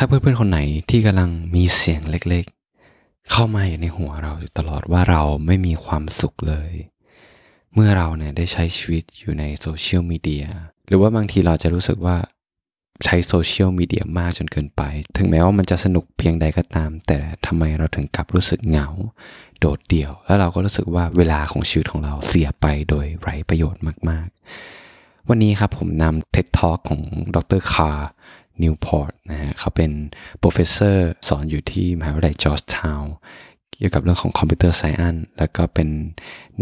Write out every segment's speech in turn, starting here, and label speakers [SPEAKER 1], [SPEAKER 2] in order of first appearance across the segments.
[SPEAKER 1] ถ้าเพื่อนๆคนไหนที่กำลังมีเสียงเล็กๆ เข้ามาอยู่ในหัวเราอยู่ตลอดว่าเราไม่มีความสุขเลย เมื่อเราเนี่ยได้ใช้ชีวิตอยู่ในโซเชียลมีเดียหรือว่าบางทีเราจะรู้สึกว่าใช้โซเชียลมีเดียมากจนเกินไป ถึงแม้ว่ามันจะสนุกเพียงใดก็ตาม แต่ทำไมเราถึงกลับรู้สึกเหงา โดดเดี่ยว แล้วเราก็รู้สึกว่าเวลาของชีวิตของเราเสียไปโดยไร้ประโยชน์มากๆ วันนี้ครับผมนำ TED Talk ของดร. Cal Newport นะฮะเขาเป็น professor สอนอยู่ที่มหาวิทยาลัยจอร์จทาวน์เกี่ยวกับเรื่องของ computer science แล้วก็เป็น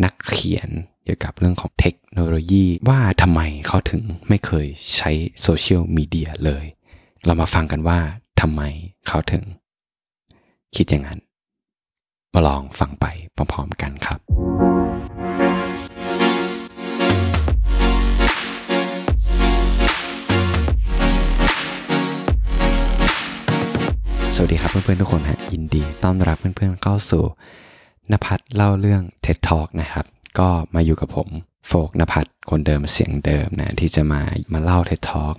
[SPEAKER 1] นักเขียนเกี่ยวกับเรื่องของเทคโนโลยี ว่าทำไมเขาถึงไม่เคยใช้โซเชียลมีเดียเลย เรามาฟังกันว่าทำไมเขาถึง คิดอย่างนั้น มาลองฟังไปพร้อมๆกันครับ เพื่อนๆทุกคนฮะยินดีต้อนรับเพื่อนๆเข้าสู่นภัทรเล่าเรื่อง TED Talk นะครับ ก็มาอยู่กับผมโฟกนภัทรคนเดิมเสียงเดิมนะที่จะมามาเล่า TED Talk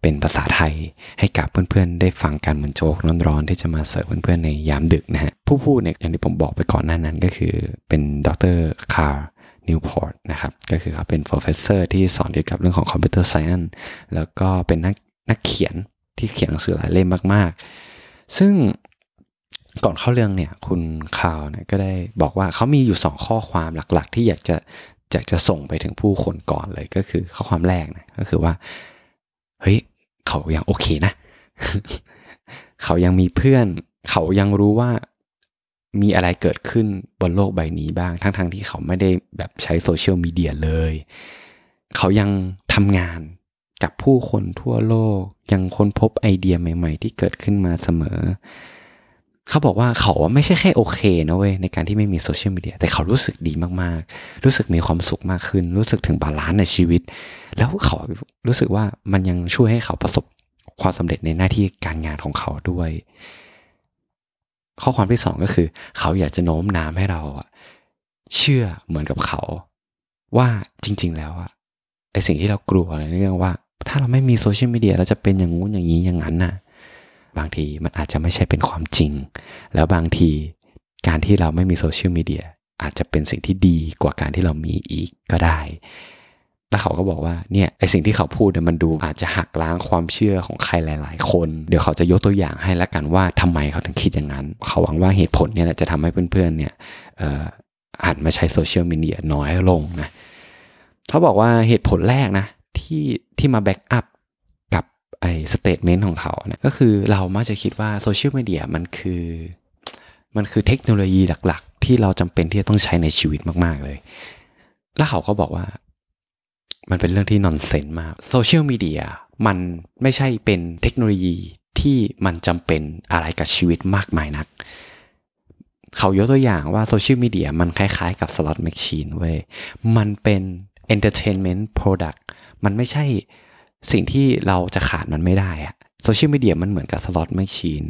[SPEAKER 1] เป็นภาษาไทยให้กับเพื่อนๆ ได้ฟังกันเหมือนโจ๊กร้อนๆ ที่จะมาเสิร์ฟเพื่อนๆ ในยามดึกนะฮะผู้พูดเนี่ยอย่างที่ผมบอกไปก่อนหน้านั้นก็คือเป็นดร. Cal Newport นะครับก็คือเขาเป็น professor ที่สอนเกี่ยวกับเรื่องของ computer scienceแล้วก็เป็นนักนักเขียนที่เขียนหนังสือหลายเล่มมากๆ ซึ่งก่อนเข้าเรื่องเนี่ยคุณคาวเนี่ยก็ได้บอกว่าเขามีอยู่สองข้อความหลักๆ ที่อยากจะอยากจะส่งไปถึงผู้คนก่อนเลยก็คือข้อความแรกนะก็คือว่าเฮ้ยเขายังโอเคนะ เขายังมีเพื่อน เขายังรู้ว่ามีอะไรเกิดขึ้นบนโลกใบนี้บ้าง ทั้งๆทที่เขาไม่ได้แบบใช้โซเชียลมีเดียเลย เขายังทำงานกับผู้คนทั่วโลก ยังค้นพบไอเดียใหม่ๆ ที่เกิดขึ้นมาเสมอ เขาบอกว่าเขาไม่ใช่แค่โอเคนะเว้ยในการที่ไม่มีโซเชียลมีเดียแต่เขารู้สึกดีมากๆ รู้สึกมีความสุขมากขึ้น รู้สึกถึง balance ในชีวิต แล้วเขารู้สึกว่ามันยังช่วยให้เขาประสบความสำเร็จในหน้าที่การงานของเขาด้วย ข้อความที่สองก็คือ เขาอยากจะโน้มน้าวให้เราเชื่อเหมือนกับเขา ว่าจริง ๆ แล้วอะไอสิ่งที่เรากลัวในเรื่องว่า ถ้าเราไม่มีโซเชียลมีเดียเราจะเป็นอย่างงู้นอย่างนี้อย่างนั้นน่ะ บางทีมันอาจจะไม่ใช่เป็นความจริง แล้วบางทีการที่เราไม่มีโซเชียลมีเดียอาจจะเป็นสิ่งที่ดีกว่าการที่เรามีอีกก็ได้ แล้วเขาก็บอกว่าเนี่ยไอสิ่งที่เขาพูดเนี่ยมันดูอาจจะหักล้างความเชื่อของใครหลาย ๆ คน เดี๋ยวเขาจะยกตัวอย่างให้แล้วกันว่าทำไมเขาถึงคิดอย่างนั้น เขาหวังว่าเหตุผลเนี่ยจะทำให้เพื่อนๆเนี่ยอาจมาใช้โซเชียลมีเดียน้อยลงนะเขาบอกว่าเหตุผลแรกนะ ที่ที่มา back up กับไอ้ statement ของเขาเนี่ยก็คือเรามักจะคิดว่าโซเชียลมีเดียมันคือ มันคือเทคโนโลยีหลักๆ ที่เราจำเป็นที่จะต้องใช้ในชีวิตมากๆเลย แล้วเขาก็บอกว่า มันเป็นเรื่องที่ nonsense มากโซเชียลมีเดียมันไม่ใช่เป็นเทคโนโลยีที่มันจำเป็นอะไรกับชีวิตมากมายนัก เขายกตัวอย่างว่าโซเชียลมีเดียมันคล้ายๆกับ slot machine เว้ย มันเป็น entertainment product มันไม่ใช่สิ่งที่เราจะขาดมันไม่ได้อะโซเชียลมีเดียมันเหมือนกับ slot machine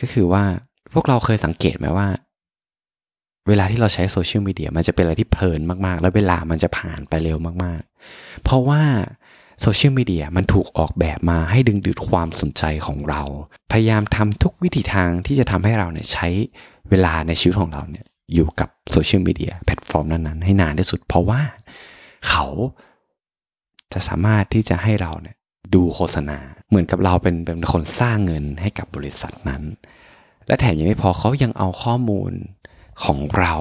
[SPEAKER 1] ก็คือว่าพวกเราเคยสังเกตไหมว่า เวลาที่เราใช้โซเชียลมีเดียมันจะเป็นอะไรที่เพลินมากๆ แล้วเวลามันจะผ่านไปเร็วมากๆ เพราะว่าโซเชียลมีเดียมันถูกออกแบบมาให้ดึงดูดความสนใจของเรา พยายามทำทุกวิธีทางที่จะทำให้เราเนี่ยใช้เวลาในชีวิตของเราเนี่ยอยู่กับโซเชียลมีเดียแพลตฟอร์มนั้นๆให้นานที่สุด เพราะว่า เขาจะสามารถที่จะให้เราเนี่ยดูโฆษณา เหมือนกับเราเป็นเป็นคนสร้างเงินให้กับบริษัทนั้น และแถมยังไม่พอเขายังเอาข้อมูลของเรา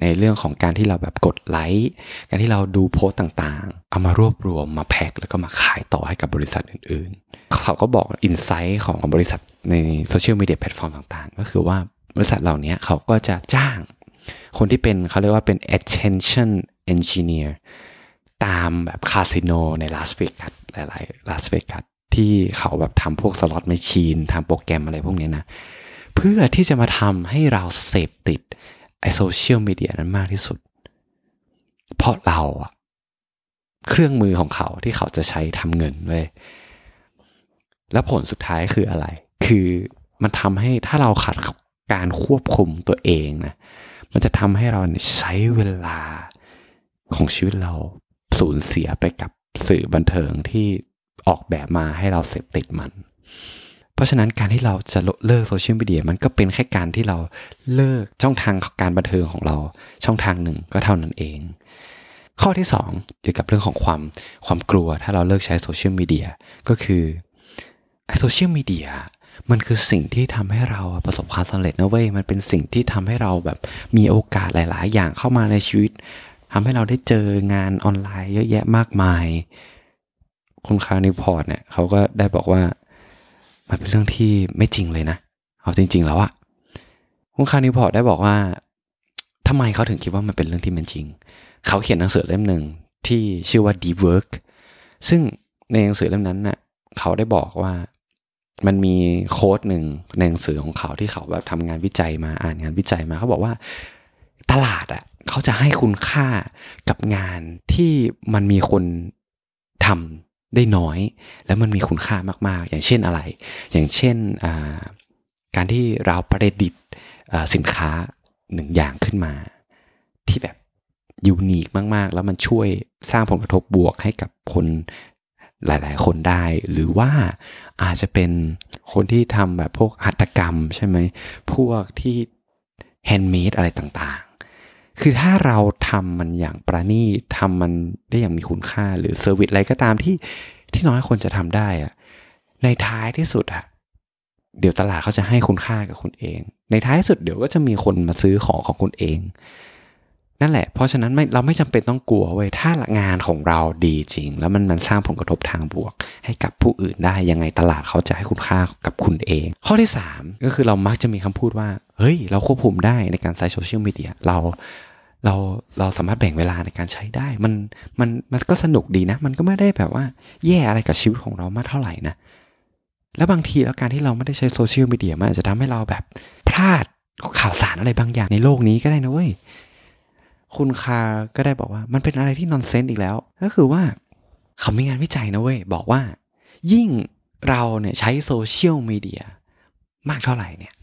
[SPEAKER 1] ในเรื่องของการที่เราแบบกดไลค์การที่เราดูโพสต์ต่างๆ เอามารวบรวมมาแพ็คแล้วก็มาขายต่อให้กับบริษัทอื่นๆ เขาก็บอก insight ของบริษัทในโซเชียลมีเดียแพลตฟอร์มต่างๆ ก็คือว่าบริษัทเหล่านี้เขาก็จะจ้าง คนที่เป็นเขาเรียกว่าเป็น attention engineer ตามแบบคาสิโนในลาสเวกัสหลายๆลาสเวกัสที่เขาแบบทำพวก slot machine ทำโปรแกรมอะไรพวกนี้นะเพื่อที่จะมาทำให้เราเสพติดไอโซเชียลมีเดียนั้นมากที่สุด เพราะเราอะเครื่องมือของเขาที่เขาจะใช้ทำเงินเว้ยแล้วผลสุดท้ายคืออะไร คือมันทำให้ถ้าเราขาดการควบคุมตัวเองนะ มันจะทำให้เราใช้เวลาของชีวิตเรา สูญเสียไปกับสื่อบันเทิงที่ออกแบบมาให้เราเสพติดมัน เพราะฉะนั้นการที่เราจะเลิกโซเชียลมีเดียมันก็เป็นแค่การที่เราเลิกช่องทางการบันเทิงของเราช่องทางหนึ่งก็เท่านั้นเอง ข้อที่2เกี่ยวกับเรื่องของความความกลัวถ้าเราเลิกใช้โซเชียลมีเดียก็คือโซเชียลมีเดียมันคือสิ่งที่ทำให้เราประสบความสำเร็จนะเว้ย มันเป็นสิ่งที่ทำให้เราแบบมีโอกาสหลาย ๆ อย่างเข้ามาในชีวิต ทำให้เราได้เจองานออนไลน์เยอะแยะมากมาย คุณ Cal Newport เนี่ยเขาก็ได้บอกว่ามันเป็นเรื่องที่ไม่จริงเลยนะ เอาจริง ๆ แล้วอะคุณคานิพอร์ตได้บอกว่าทำไมเขาถึงคิดว่ามันเป็นเรื่องที่มันจริง เขาเขียนหนังสือเล่มหนึ่งที่ชื่อว่า Deep Work ซึ่งในหนังสือเล่มนั้นน่ะเขาได้บอกว่ามันมีโค้ดหนึ่งในหนังสือของเขาที่เขาแบบทำงานวิจัยมาอ่านงานวิจัยมาเขาบอกว่า ตลาดอะ เขาจะให้คุณค่ากับงานที่มันมีคนทำได้น้อย แล้วมันมีคุณค่ามากๆ อย่างเช่นอะไร อย่างเช่นการที่เราประดิษฐ์สินค้าหนึ่งอย่างขึ้นมา ที่แบบ unique มากๆ แล้วมันช่วยสร้างผลกระทบบวกให้กับคนหลาย ๆ คนได้ หรือว่าอาจจะเป็นคนที่ทำแบบพวกหัตถกรรมใช่ไหมพวกที่ handmade อะไรต่าง คือถ้าเราทำมันอย่างประณีตทำมันได้อย่างมีคุณค่า หรือ service อะไรก็ตามที่ที่น้อยคนจะทำได้อะในท้ายที่สุดอะเดี๋ยวตลาดเขาจะให้คุณค่ากับคุณเอง ในท้ายสุดเดี๋ยวก็จะมีคนมาซื้อของของคุณเอง นั่นแหละ เพราะฉะนั้นไม่เราไม่จำเป็นต้องกลัวเว้ยถ้างานของเราดีจริง แล้วมันมันสร้างผลกระทบทางบวก ให้กับผู้อื่นได้ยังไงตลาดเขาจะให้คุณค่ากับคุณเอง ข้อที่ 3 ก็คือเรามักจะมีคำพูดว่า เฮ้ย เราควบคุมได้ในการใช้โซเชียลมีเดียเราเราเราสามารถแบ่งเวลาในการใช้ได้ มันมันมันก็สนุกดีนะ มันก็ไม่ได้แบบว่าแย่อะไรกับชีวิตของเรามากเท่าไหร่นะ แล้วบางทีแล้วการที่เราไม่ได้ใช้โซเชียลมีเดียมันอาจจะทำให้เราแบบพลาดข่าวสารอะไรบางอย่างในโลกนี้ก็ได้นะเว้ย คุณ Cal ก็ได้บอกว่ามันเป็นอะไรที่ nonsense อีกแล้ว ก็คือว่าเขามีงานวิจัยนะเว้ย บอกว่า ยิ่งเราเนี่ยใช้โซเชียลมีเดียมากเท่าไหร่เนี่ย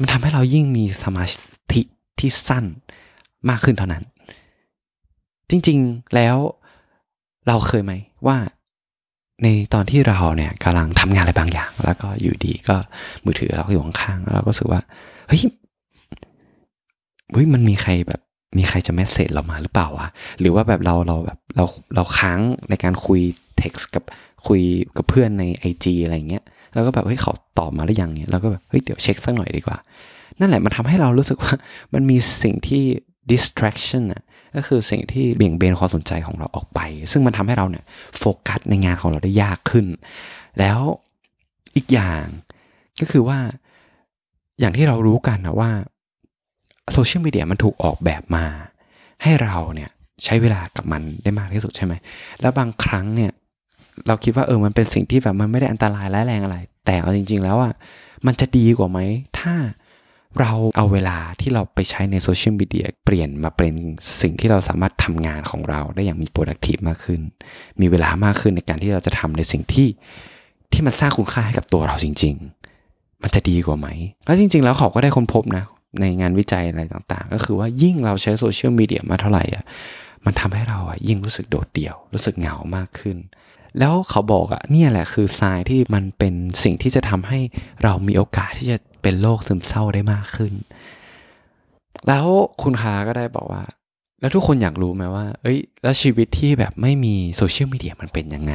[SPEAKER 1] มันทำให้เรายิ่งมีสมาธิที่สั้นมากขึ้นเท่านั้น จริงๆแล้วเราเคยไหมว่าในตอนที่เราเนี่ยกำลังทำงานอะไรบางอย่าง แล้วก็อยู่ดีก็มือถือเราก็อยู่ข้างๆแล้วเราก็รู้สึกว่าเฮ้ย ฮ้ยมันมีใครแบบมีใครจะแมสเซจเรามาหรือเปล่าวะหรือว่าแบบเราเราแบบเราเราค้างในการคุยเท็กซ์กับคุยกับเพื่อนใน IG อะไรเงี้ยแล้วก็แบบเฮ้ยเขาตอบมาหรือยังเนี่ยเราก็แบบเฮ้ยเดี๋ยวเช็คสักหน่อยดีกว่า นั่นแหละมันทำให้เรารู้สึกว่ามันมีสิ่งที่ distraction อะก็คือสิ่งที่เบี่ยงเบนความสนใจของเราออกไป ซึ่งมันทำให้เราเนี่ยโฟกัสในงานของเราได้ยากขึ้น แล้วอีกอย่างก็คือว่าอย่างที่เรารู้กันนะว่า โซเชียลมีเดียมันถูกออกแบบมา ให้เราเนี่ยใช้เวลากับมันได้มากที่สุดใช่ไหม แล้วบางครั้งเนี่ยเราคิดว่าเออมันเป็นสิ่งที่แบบมันไม่ได้อันตรายร้ายแรงอะไร แต่เอาจริง ๆ แล้วอะมันจะดีกว่าไหม ถ้าเราเอาเวลาที่เราไปใช้ในโซเชียลมีเดียเปลี่ยนมาเป็นสิ่งที่เราสามารถทำงานของเราได้อย่างมี productive มากขึ้น มีเวลามากขึ้นในการที่เราจะทำในสิ่งที่ที่มันสร้างคุณค่าให้กับตัวเราจริง ๆ มันจะดีกว่าไหม แล้วจริง ๆ แล้วเขาก็ได้ค้นพบนะ ในงานวิจัยอะไรต่างๆ ก็คือว่ายิ่งเราใช้โซเชียลมีเดียมาเท่าไหร่อะมันทำให้เราอะยิ่งรู้สึกโดดเดี่ยว รู้สึกเหงามากขึ้น แล้วเขาบอกอะเนี่ยแหละคือทรายที่มันเป็นสิ่งที่จะทำให้เรามีโอกาสที่จะเป็นโรคซึมเศร้าได้มากขึ้น แล้วคุณคาก็ได้บอกว่า แล้วทุกคนอยากรู้ไหมว่า เอ้ย แล้วชีวิตที่แบบไม่มีโซเชียลมีเดียมันเป็นยังไง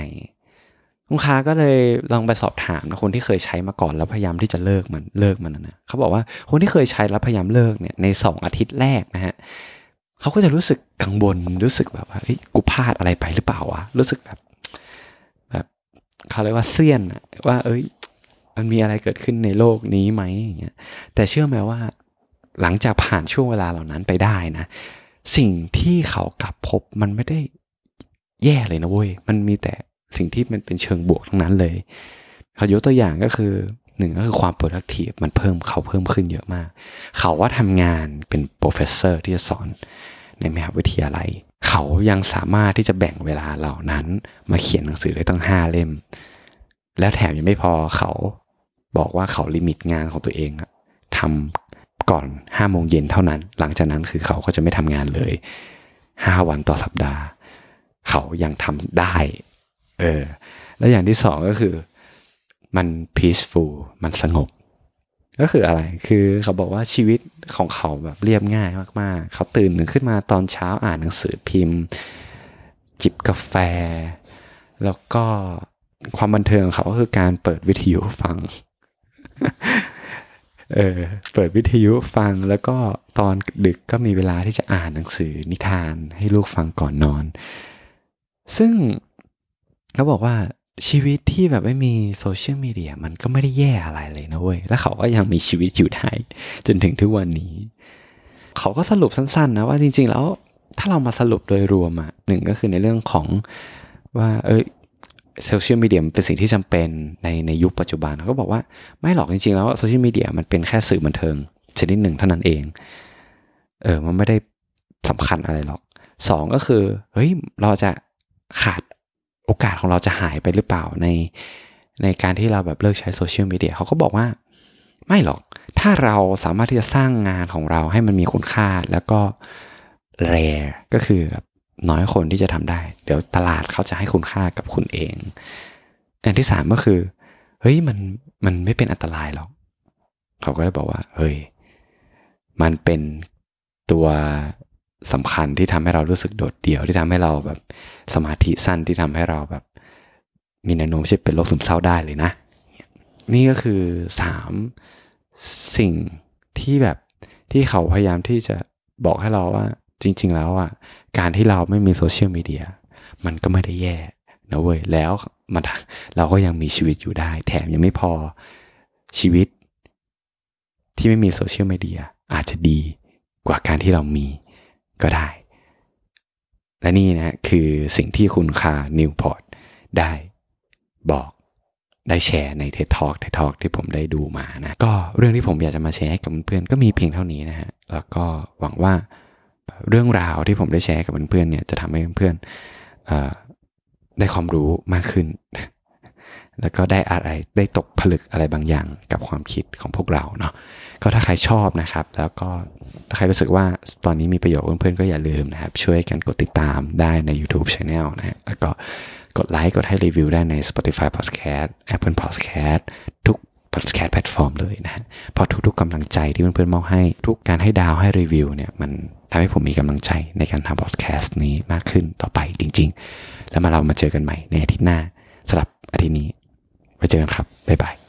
[SPEAKER 1] ลูกค้าก็เลยลองไปสอบถามนะคนที่เคยใช้มาก่อนแล้วพยายามที่จะเลิกมันเลิกมันนะเขาบอกว่าคนที่เคยใช้แล้วพยายามเลิกเนี่ยในสองอาทิตย์แรกนะฮะเขาก็จะรู้สึกกังวลรู้สึกแบบว่าเฮ้ยกูพลาดอะไรไปหรือเปล่าวะรู้สึกแบบแบบเขาเรียกว่าเซียนว่า เอ้ย มันมีอะไรเกิดขึ้นในโลกนี้ไหมอย่างเงี้ยแต่เชื่อไหมว่า หลังจากผ่านช่วงเวลาเหล่านั้นไปได้นะสิ่งที่เขากลับพบมันไม่ได้แย่เลยนะเว้ยมันมีแต่ สิ่งที่มันเป็นเชิงบวกทั้งนั้นเลยเขายกตัวอย่างก็คือหนึ่งก็คือความ productive มันเพิ่มเขาเพิ่มขึ้นเยอะมาก เขาว่าทำงานเป็น professor ที่จะสอนในมหาวิทยาลัย เขายังสามารถที่จะแบ่งเวลาเหล่านั้น มาเขียนหนังสือได้ตั้งห้าเล่ม แล้วแถมยังไม่พอเขาบอกว่าเขาลิมิตงานของตัวเองทำก่อนห้าโมงเย็นเท่านั้น หลังจากนั้นคือเขาก็จะไม่ทำงานเลยห้าวันต่อสัปดาห์ เขายังทำได้ เออ แล้วอย่างที่สองก็คือมัน peaceful มันสงบ ก็คืออะไร คือเขาบอกว่าชีวิตของเขาแบบเรียบง่ายมากๆ เขาตื่นขึ้นมาตอนเช้าอ่านหนังสือพิมพ์ จิบกาแฟ แล้วก็ความบันเทิงของเขาก็คือการเปิดวิทยุฟัง เออ เปิดวิทยุฟังแล้วก็ตอนดึกก็มีเวลาที่จะอ่านหนังสือนิทานให้ลูกฟังก่อนนอน ซึ่ง เขาบอกว่าชีวิตที่แบบไม่มีโซเชียลมีเดียมันก็ไม่ได้แย่อะไรเลยนะเว้ย แล้วเขาก็ยังมีชีวิตอยู่ได้จนถึงทุกวันนี้ เขาก็สรุปสั้นๆนะว่าจริง ๆ แล้วถ้าเรามาสรุปโดยรวมอะหนึ่งก็คือในเรื่องของว่า เออโซเชียลมีเดียเป็นสิ่งที่จำเป็นในในยุคปัจจุบันเขาก็บอกว่าไม่หรอกจริงๆ แล้วโซเชียลมีเดียมันเป็นแค่สื่อบันเทิงชนิดหนึ่งเท่านั้นเอง เออมันไม่ได้สำคัญอะไรหรอกสองก็คือเฮ้ยเราจะขาด โอกาสของเราจะหายไปหรือเปล่าในในการที่เราแบบเลิกใช้โซเชียลมีเดียเขาก็บอกว่าไม่หรอก ถ้าเราสามารถที่จะสร้างงานของเราให้มันมีคุณค่าแล้วก็แรก็คือน้อยคนที่จะทำได้ เดี๋ยวตลาดเขาจะให้คุณค่ากับคุณเองอันที่สามก็คือ เฮ้ยมันมันไม่เป็นอันตรายหรอก เขาก็เลยบอกว่า เฮ้ย มันเป็นตัว สำคัญที่ทำให้เรารู้สึกโดดเดี่ยวที่ทำให้เราแบบสมาธิสั้นที่ทำให้เราแบบมีแนวโน้มที่เป็นโรคซึมเศร้าได้เลยนะ นี่ก็คือสามสิ่งที่แบบที่เขาพยายามที่จะบอกให้เราว่าจริง ๆ แล้วอะการที่เราไม่มีโซเชียลมีเดียมันก็ไม่ได้แย่นะเว้ยแล้วมันเราก็ยังมีชีวิตอยู่ได้ แถมยังไม่พอชีวิตที่ไม่มีโซเชียลมีเดียอาจจะดีกว่าการที่เรามี ก็ได้ และนี่นะคือสิ่งที่คุณ Cal Newport ได้บอกได้แชร์ในเท d Talk เท d Talk ที่ผมได้ดูมานะก็เรื่องที่ผมอยากจะมาแชร์กับเพื่อนๆก็มีเพียงเท่านี้นะฮะแล้วก็หวังว่าเรื่องราวที่ผมได้แชร์กับเพื่อนๆเนี่ยจะทำให้เพื่อนๆได้ความรู้มากขึ้น แล้วก็ได้อะไรได้ตกผลึกอะไรบางอย่างกับความคิดของพวกเราเนาะก็ถ้าใครชอบนะครับ แล้วก็ถ้าใครรู้สึกว่าตอนนี้มีประโยชน์เพื่อนๆก็อย่าลืมนะครับ ช่วยกันกดติดตามได้ใน YouTube Channel นะฮะแล้วก็กดไลค์กดให้รีวิวได้ใน Spotify Podcast Apple Podcast ทุก podcast แพลตฟอร์มเลยนะฮะพอทุกๆกำลังใจที่เพื่อนๆมอบให้ทุกการให้ดาวให้รีวิวเนี่ยมันทำให้ผมมีกำลังใจในการทำพอดแคสต์นี้มากขึ้นต่อไปจริง ๆ แล้วมาเรามาเจอกันใหม่ในอาทิตย์หน้าสำหรับอาทิตย์นี้ ไว้เจอกันครับบ๊ายบาย